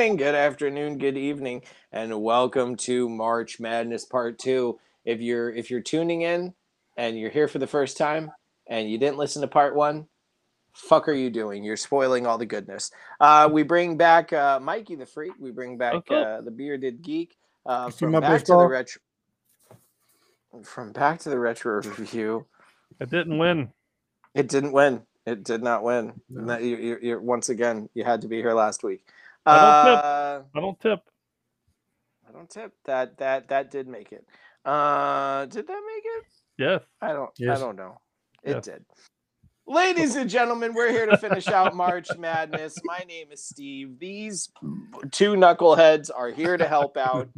Good morning, good afternoon, good evening, and welcome to March Madness Part 2. If you're if you're tuning in and you're here for the first time and you didn't listen to part 1, fuck are you doing? You're spoiling all the goodness. Uh, we bring back uh, Mikey the Freak, we bring back What's up? uh, the Bearded Geek uh, from my back to the retro from back to the retro review. It didn't win. It didn't win. It did not win. No. And that- you, you, you're, once again, you had to be here last week. I don't tip. Uh, I don't tip. I don't tip. That that that did make it. Uh, did that make it? Yes. I don't. I don't know. It Yes. did. Ladies and gentlemen, we're here to finish out March Madness. My name is Steve. These two knuckleheads are here to help out.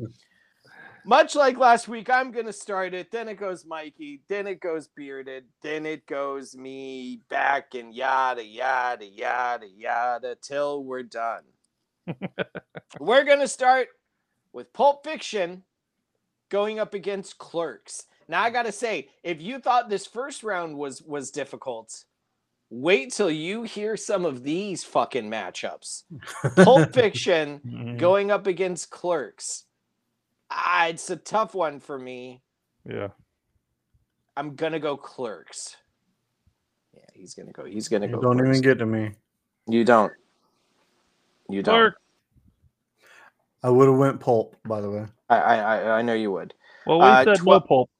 Much like last week, I'm going to start it. Then it goes Mikey. Then it goes Bearded. Then it goes me back and yada, yada, yada, yada till we're done. We're going to start with Pulp Fiction going up against Clerks. Now I got to say, if you thought this first round was was difficult, wait till you hear some of these fucking matchups. Pulp Fiction Mhm. going up against Clerks. Ah, it's a tough one for me. Yeah. I'm gonna go Clerks. Yeah, he's gonna go. He's gonna go. don't Clerks. even get to me. You don't. You don't. Clerk. I would have went pulp, by the way. I, I I I know you would. Well, we Uh, said twel- no pulp.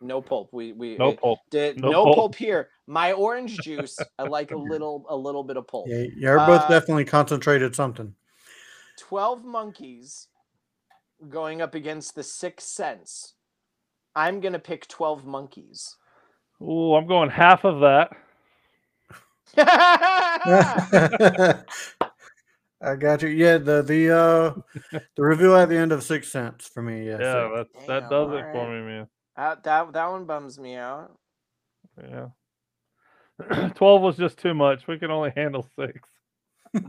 No pulp. We we No it- pulp. did No no, pulp. pulp. here. My orange juice. I like a little a little bit of pulp. Yeah, you're both Uh, definitely concentrated something. 12 monkeys going up against the sixth sense. I'm gonna pick 12 monkeys. Oh, I'm going half of that. I got you. Yeah, the the uh the reveal at the end of Sixth Sense for me. Yeah. Yeah, so- that that Damn, does it for me, man. that, that that one bums me out. Yeah. Twelve was just too much. We can only handle six.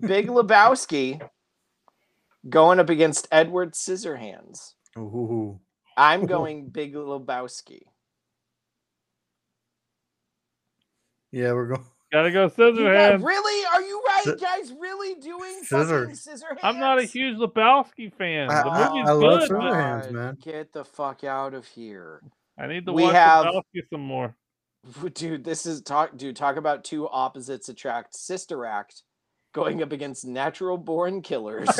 Big Lebowski going up against Edward Scissorhands. Ooh. I'm going Big Lebowski. Yeah, we're going. Gotta go You scissor guys- hands. really? Are you right, Sci- guys? Really doing Scissor. fucking Scissorhands? I'm not a huge Lebowski fan. I- The movie's I love good. Scissorhands. but hands, man. Get the fuck out of here. I need to We watch have- Lebowski some more. Dude, this is talk. Dude, talk about two opposites attract. Sister Act going up against Natural Born Killers.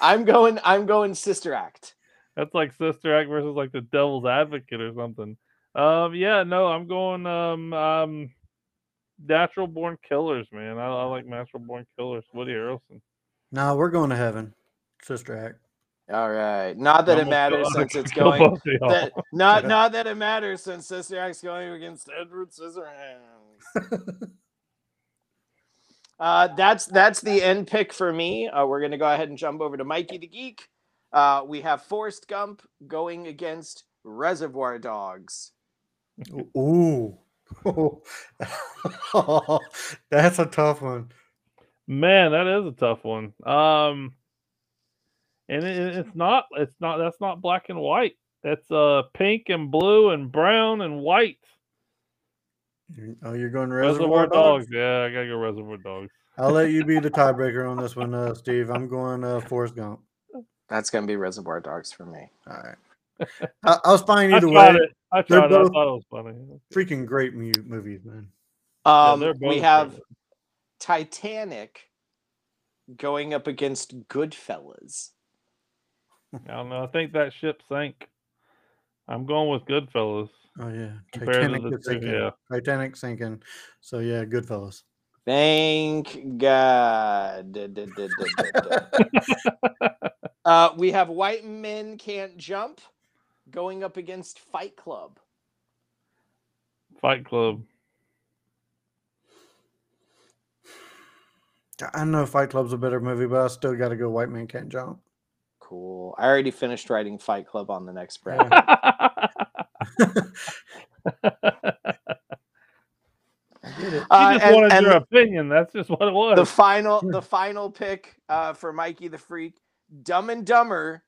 I'm going. I'm going Sister Act. That's like Sister Act versus like the Devil's Advocate or something. Um, yeah, no, I'm going um um Natural Born Killers, man. I, I like Natural Born Killers. Woody Harrelson. No, we're going to heaven. Sister Act. All right. Not that it matters since it's going. both of y'all. That, not not that it matters since Sister Act's going against Edward Scissorhands. Uh, that's that's the end pick for me. Uh, we're gonna go ahead and jump over to Mikey the Geek. Uh, we have Forrest Gump going against Reservoir Dogs. Ooh. That's a tough one. Man, that is a tough one. Um, and it, it's not. It's not. That's not black and white. That's uh pink and blue and brown and white. Oh, you're going Reservoir, Reservoir, dogs. Dogs? Yeah, I gotta go Reservoir Dogs. I'll let you be the tiebreaker on this one, uh, Steve. I'm going uh, Forrest Gump. That's gonna be Reservoir Dogs for me. All right. I, I was fine I either tried way. it. I They're tried it. I thought it was funny. Freaking great movies, man. Um, they're we have good. Titanic going up against Goodfellas. I don't know. I think that ship sank. I'm going with Goodfellas. Oh yeah, Compared to Titanic the is two, sinking. yeah. Titanic sinking. So yeah, Goodfellas. Thank God. Da, da, da, da, da, da. uh, we have White Men Can't Jump going up against Fight Club. Fight Club. I know Fight Club's a better movie, but I still got to go. White Man Can't Jump. Cool. I already finished writing Fight Club on the next break. I get it. She Uh, just and- wanted your opinion. That's just what it was. the final the final pick uh, for Mikey the Freak, Dumb and Dumber.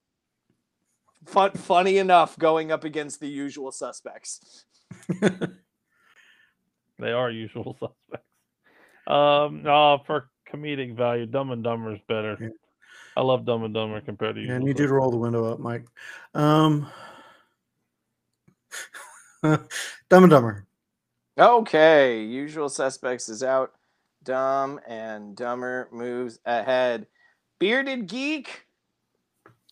Fun, funny enough, going up against the usual suspects. They are usual suspects. Um, uh, for comedic value, Dumb and Dumber is better. Yeah. I love Dumb and Dumber compared to you. Yeah, I Usual need you to roll the window up, Mike. Um, Dumb and Dumber. Okay, usual suspects is out. Dumb and Dumber moves ahead. Bearded Geek.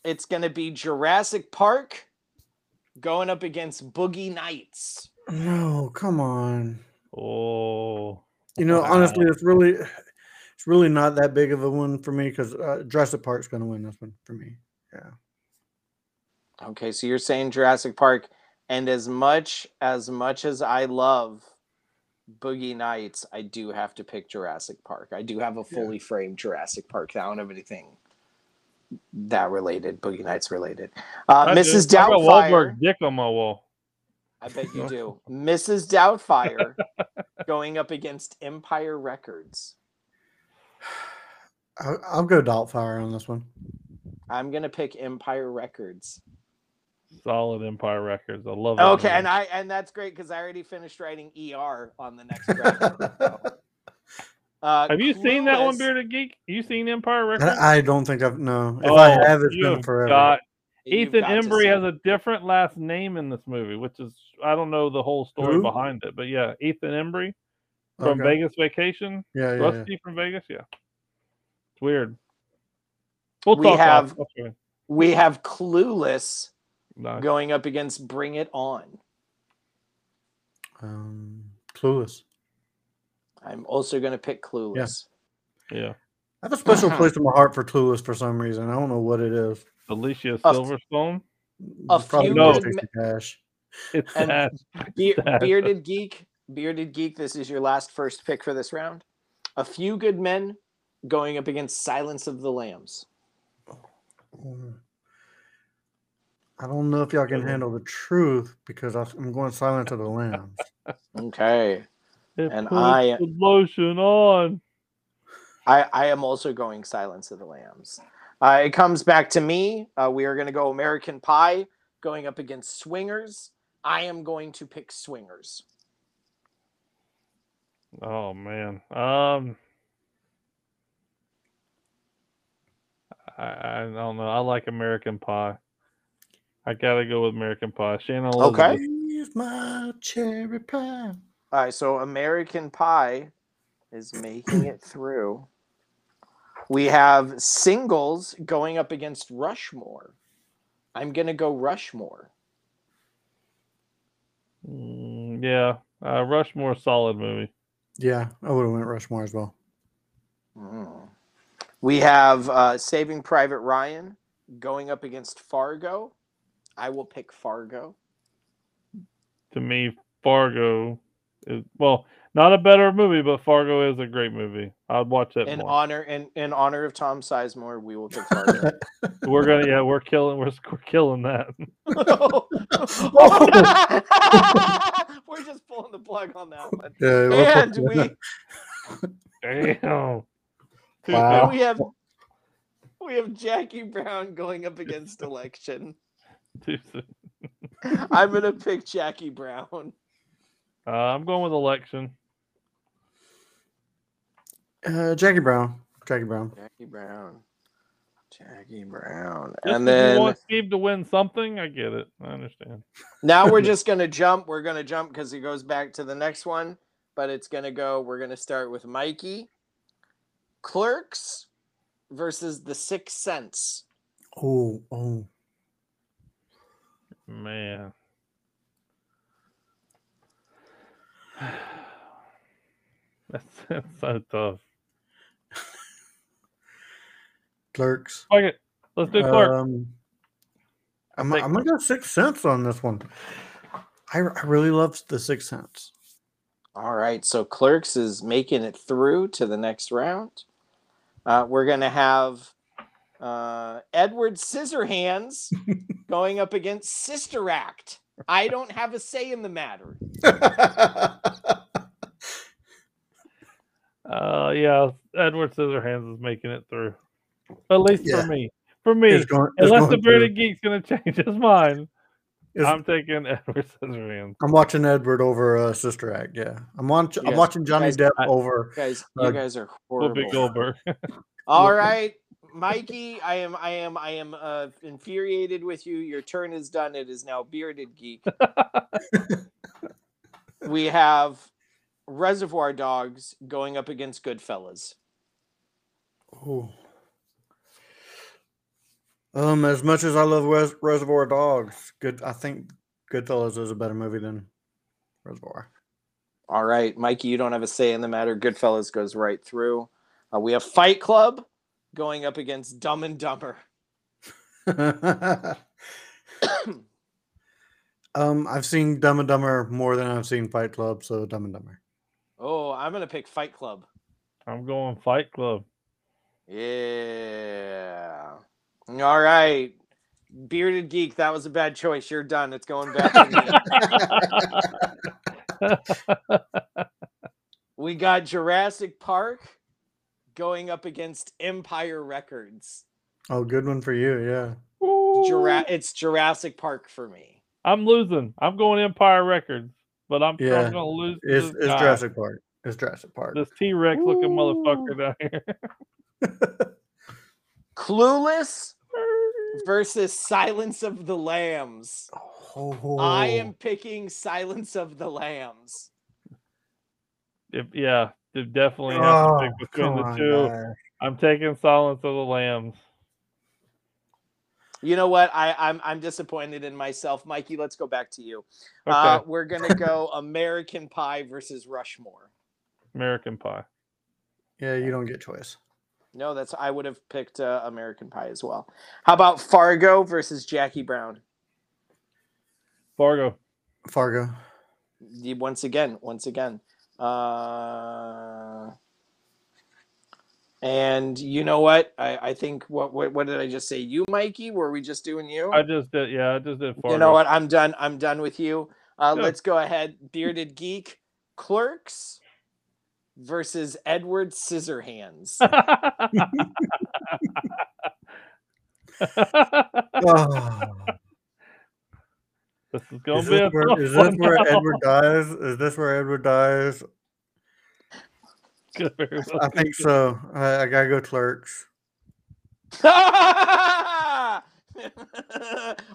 It's gonna be Jurassic Park going up against Boogie Nights. No, come on. Oh, You know, Wow. honestly, it's really, it's really not that big of a one for me because uh, Jurassic Park's going to win this one for me. Yeah. Okay, so you're saying Jurassic Park, and as much as much as I love Boogie Nights, I do have to pick Jurassic Park. I do have a Yeah. fully framed Jurassic Park. I don't have anything that related, Boogie Nights related. Uh, I do. Mrs. I Doubtfire. Dick on my wall. I bet you do. Mrs. Doubtfire going up against Empire Records. I'll, I'll go Doubtfire on this one. I'm gonna pick Empire Records. Solid Empire Records. I love. that Okay, movie. and I and that's great because I already finished writing ER on the next round. Uh, Have you seen that one, Bearded Geek? You seen Empire Records? I, I don't think I've no. If I Oh, have, it's you been forever. got- Ethan got Embry has a different last name in this movie, which is I don't know the whole story Who? behind it, but yeah, Ethan Embry from Okay. Vegas Vacation, Yeah, yeah, yeah. Rusty from Vegas, yeah. It's weird. We'll We talk off- have- okay. We have Clueless Nice. going up against Bring It On. Um, Clueless. I'm also going to pick Clueless. Yeah, I have a special Uh-huh. place in my heart for Clueless for some reason. I don't know what it is. Alicia Silverstone. a It's probably few no. good Cash. It's And- that. Be- Sad. Bearded Geek, Bearded Geek, this is your last first pick for this round. A Few Good Men going up against Silence of the Lambs. I don't know if y'all can handle the truth because I- I'm going Silent of the Lambs. Okay. It and I- the lotion on. I, I am also going Silence of the Lambs. Uh, it comes back to me. Uh, we are going to go American Pie going up against Swingers. I am going to pick Swingers. Oh man. Um I, I don't know. I like American Pie. I gotta go with American Pie. Shannon Okay. Here's my cherry pie. All right, so American Pie is making it through. We have singles going up against Rushmore. I'm going to go Rushmore. Mm, yeah. Uh, Rushmore solid movie. Yeah, I would have went Rushmore as well. Mm. We have uh, Saving Private Ryan going up against Fargo. I will pick Fargo. To me, Fargo is well, not a better movie, but Fargo is a great movie. I'd watch it. In more. honor in, in honor of Tom Sizemore, we will pick Fargo. we're gonna yeah, we're killing we're, we're killing that. Oh. We're just pulling the plug on that one. Yeah, we'll And we Damn. Wow. and we have we have Jackie Brown going up against election. soon, too soon. I'm gonna pick Jackie Brown. Uh, I'm going with election. Uh, Jackie Brown. Jackie Brown. Jackie Brown. Jackie Brown. Just and 'cause you then want Steve to win something, I get it. I understand. now we're just gonna jump. We're gonna jump because it goes back to the next one, but it's gonna go. We're gonna start with Mikey. Clerks versus The Sixth Sense. Oh, oh. Man. That's, that's so tough. Clerks. Fuck it. Let's do Clark. Um, I'm, I'm gonna go Sixth Sense on this one. I, I really love the Sixth Sense. All right, so Clerks is making it through to the next round. Uh, we're gonna have uh, Edward Scissorhands going up against Sister Act. I don't have a say in the matter. Uh, yeah, Edward Scissorhands is making it through. At least Yeah. for me. For me. It's going- it's Unless the through. bearded geek's gonna change his mind. Is- I'm taking Edward Scissorhands. I'm watching Edward over uh, Sister Act. Yeah, I'm watching. You I'm guys- watching Johnny guys- Depp I- over. guys, Uh, you guys are Whoopi horrible. Goldberg. All Whoopi. right, Mikey, I am, I am, I am uh, infuriated with you. Your turn is done. It is now bearded geek. we have Reservoir Dogs going up against Goodfellas. Oh. Um, as much as I love Res- Reservoir Dogs, good. I think Goodfellas is a better movie than Reservoir. All right, Mikey, you don't have a say in the matter. Goodfellas goes right through. Uh, we have Fight Club going up against Dumb and Dumber. um, I've seen Dumb and Dumber more than I've seen Fight Club, so Dumb and Dumber. Oh, I'm gonna pick Fight Club. I'm going Fight Club. Yeah. All right. Bearded Geek, that was a bad choice. You're done. It's going back to me. we got Jurassic Park going up against Empire Records. Oh, good one for you. Yeah. Jura- it's Jurassic Park for me. I'm losing. I'm going Empire Records, but I'm, Yeah, I'm going to lose. It's, it's guy, Jurassic Park. It's Jurassic Park. This T Rex looking motherfucker down here. Clueless versus Silence of the Lambs. Oh. I am oh. picking Silence of the Lambs. If, yeah, they definitely have to pick Oh, between the two. guys. I'm taking Silence of the Lambs. You know what? I, I'm I'm disappointed in myself, Mikey. Let's go back to you. Okay, Uh, we're gonna go American Pie versus Rushmore. American Pie. Yeah, you don't get choice. No, that's I would have picked uh, American Pie as well. How about Fargo versus Jackie Brown? Fargo. Fargo. Once again, once again. Uh, and you know what? I, I think what, what what did I just say? You, Mikey? Were we just doing you? I just did. Yeah, I just did Fargo. You know what? I'm done. I'm done with you. Uh, Good. let's go ahead. Bearded Geek, Clerks versus Edward Scissorhands. Oh, this is gonna is be this a where, this one where now. Edward dies? Is this where Edward dies? Well I think so. I, I gotta go Clerks.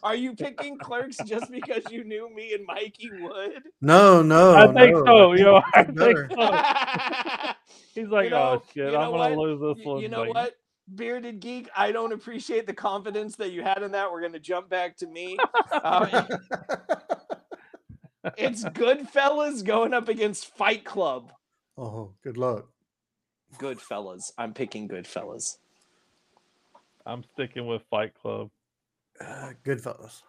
Are you picking Clerks just because you knew me and Mikey would? No, no. I think no. so. Yo, I think so. He's like, know- oh shit, I'm gonna what? lose this Y- one. You know Like, what? Bearded Geek, I don't appreciate the confidence that you had in that. We're going to jump back to me. Uh, it's Goodfellas going up against Fight Club. oh, good luck. Goodfellas. I'm picking Goodfellas. I'm sticking with Fight Club. Uh, Goodfellas.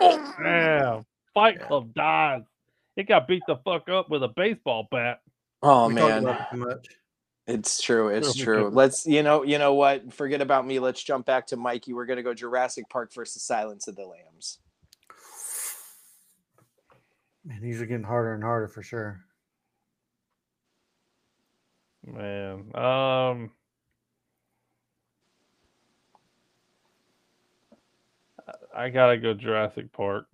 Damn, Fight Yeah. Club dies. It got beat the fuck up with a baseball bat. Oh we man, too much. It's true. It's true. Let's you know you know what? Forget about me. Let's jump back to Mikey. We're gonna go Jurassic Park versus Silence of the Lambs. Man, these are getting harder and harder for sure. Man, um, I- I gotta go Jurassic Park.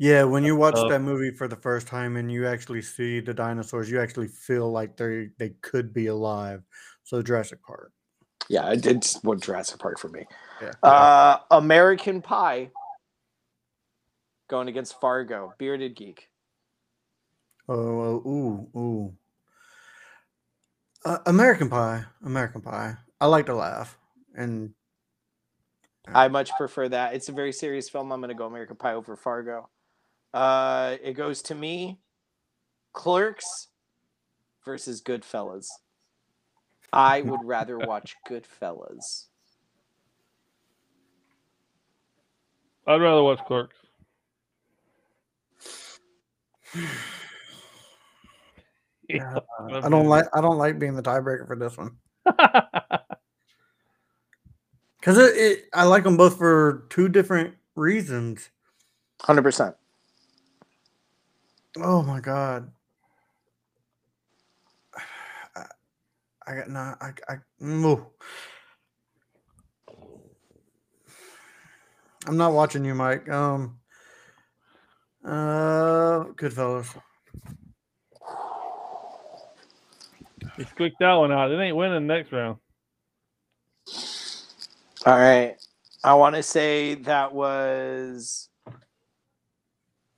Yeah, when you watch Uh, that movie for the first time and you actually see the dinosaurs, you actually feel like they they could be alive. So Jurassic Park. Yeah, it- it's what Jurassic Park for me. Yeah. Uh, American Pie going against Fargo. Bearded Geek. Oh, ooh, ooh. Uh, American Pie. American Pie. I like to laugh, and I much prefer that. It's a very serious film. I'm going to go American Pie over Fargo. Uh, it goes to me. Clerks versus Goodfellas. I would rather watch Goodfellas. I'd rather watch Clerks. uh, I don't like I don't like being the tiebreaker for this one because it, it I like them both for two different reasons. 100%. Oh my god. I, I got no I I no. I'm not watching you, Mike. Um, uh, Goodfellas. He squeaked that one out. It ain't winning next round. All right. I want to say that was.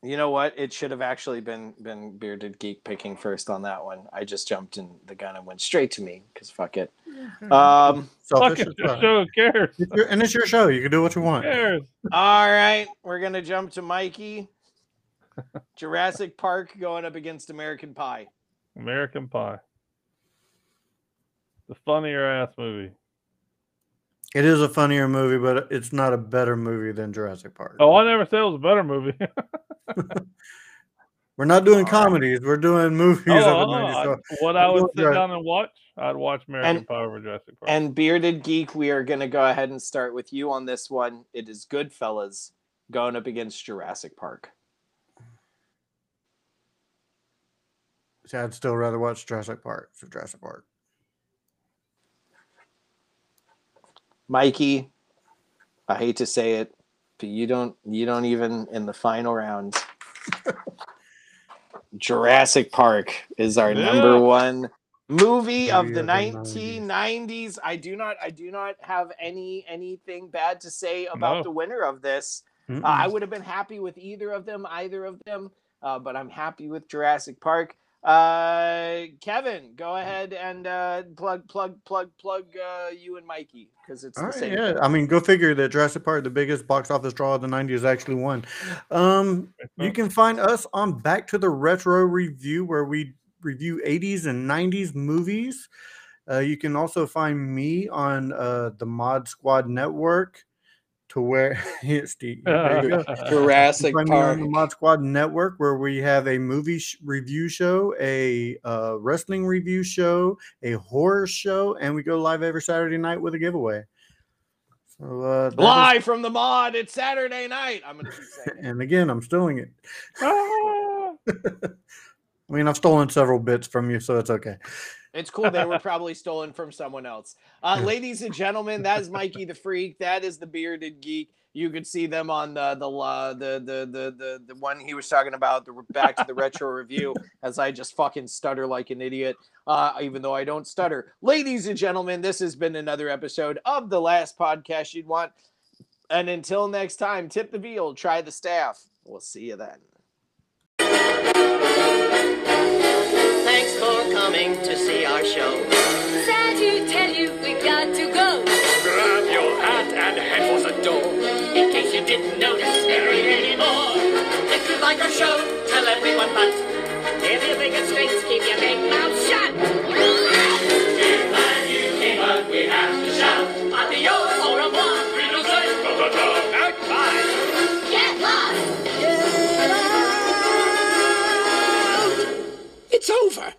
You know what? It should have actually been been bearded geek picking first on that one. I just jumped in the gun and went straight to me because fuck it. Um. Fuck it, as show. Who cares? It's your- and it's your show. You can do what you want. cares? All right, we're gonna jump to Mikey. Jurassic Park going up against American Pie. American Pie. The funnier ass movie. It is a funnier movie, but it's not a better movie than Jurassic Park. Oh, I never said it was a better movie. We're not doing All right. comedies. We're doing movies Oh, oh, 90s. I- So what I would Look, sit right. down and watch, I'd watch American And- Pie over Jurassic Park. And bearded geek, we are gonna go ahead and start with you on this one. It is Goodfellas going up against Jurassic Park. see, I'd still rather watch Jurassic Park. So Jurassic Park. Mikey, I hate to say it, but you don't you don't even in the final round. Jurassic Park is our Yeah. number one movie of the of the 1990s. I do not I do not have any anything bad to say about No. the winner of this. Uh, I would have been happy with either of them, either of them, uh, but I'm happy with Jurassic Park. Uh, Kevin, go ahead and uh, plug, plug, plug, plug uh, you and Mikey because it's All the right, same. yeah. I mean, go figure that Jurassic Park, the biggest box office draw of the 90s, actually won. Um, you can find us on Back to the Retro Review, where we review 80s and 90s movies. Uh, you can also find me on uh, the Mod Squad Network, to where Steve, there you go. You Jurassic can on Park. the Mod Squad Network, where we have a movie sh- review show, a uh, wrestling review show, a horror show, and we go live every Saturday night with a giveaway. So uh, that is- Live from the mod. It's Saturday night. I'm gonna keep saying. it. and again, I'm stealing it. I mean, I've stolen several bits from you, so it's okay. It's cool. They were probably stolen from someone else. Uh, ladies and gentlemen, that is Mikey the Freak. That is the Bearded Geek. You could see them on the the uh, the, the the the the one he was talking about. The back to the retro review. As I just fucking stutter like an idiot, uh, even though I don't stutter. Ladies and gentlemen, this has been another episode of the last podcast you'd want. And until next time, tip the veal, try the staff. We'll see you then. Thanks for coming to see our show. Sad to tell you, we got to go. Grab your hat and head for the door. In case you didn't notice, there ain't any more. If you like our show, tell everyone but. If you think it's stinks, keep your big mouth shut. If I you came up, we have to shout. Adios, au revoir, Riddles, bye. Get lost! It's over.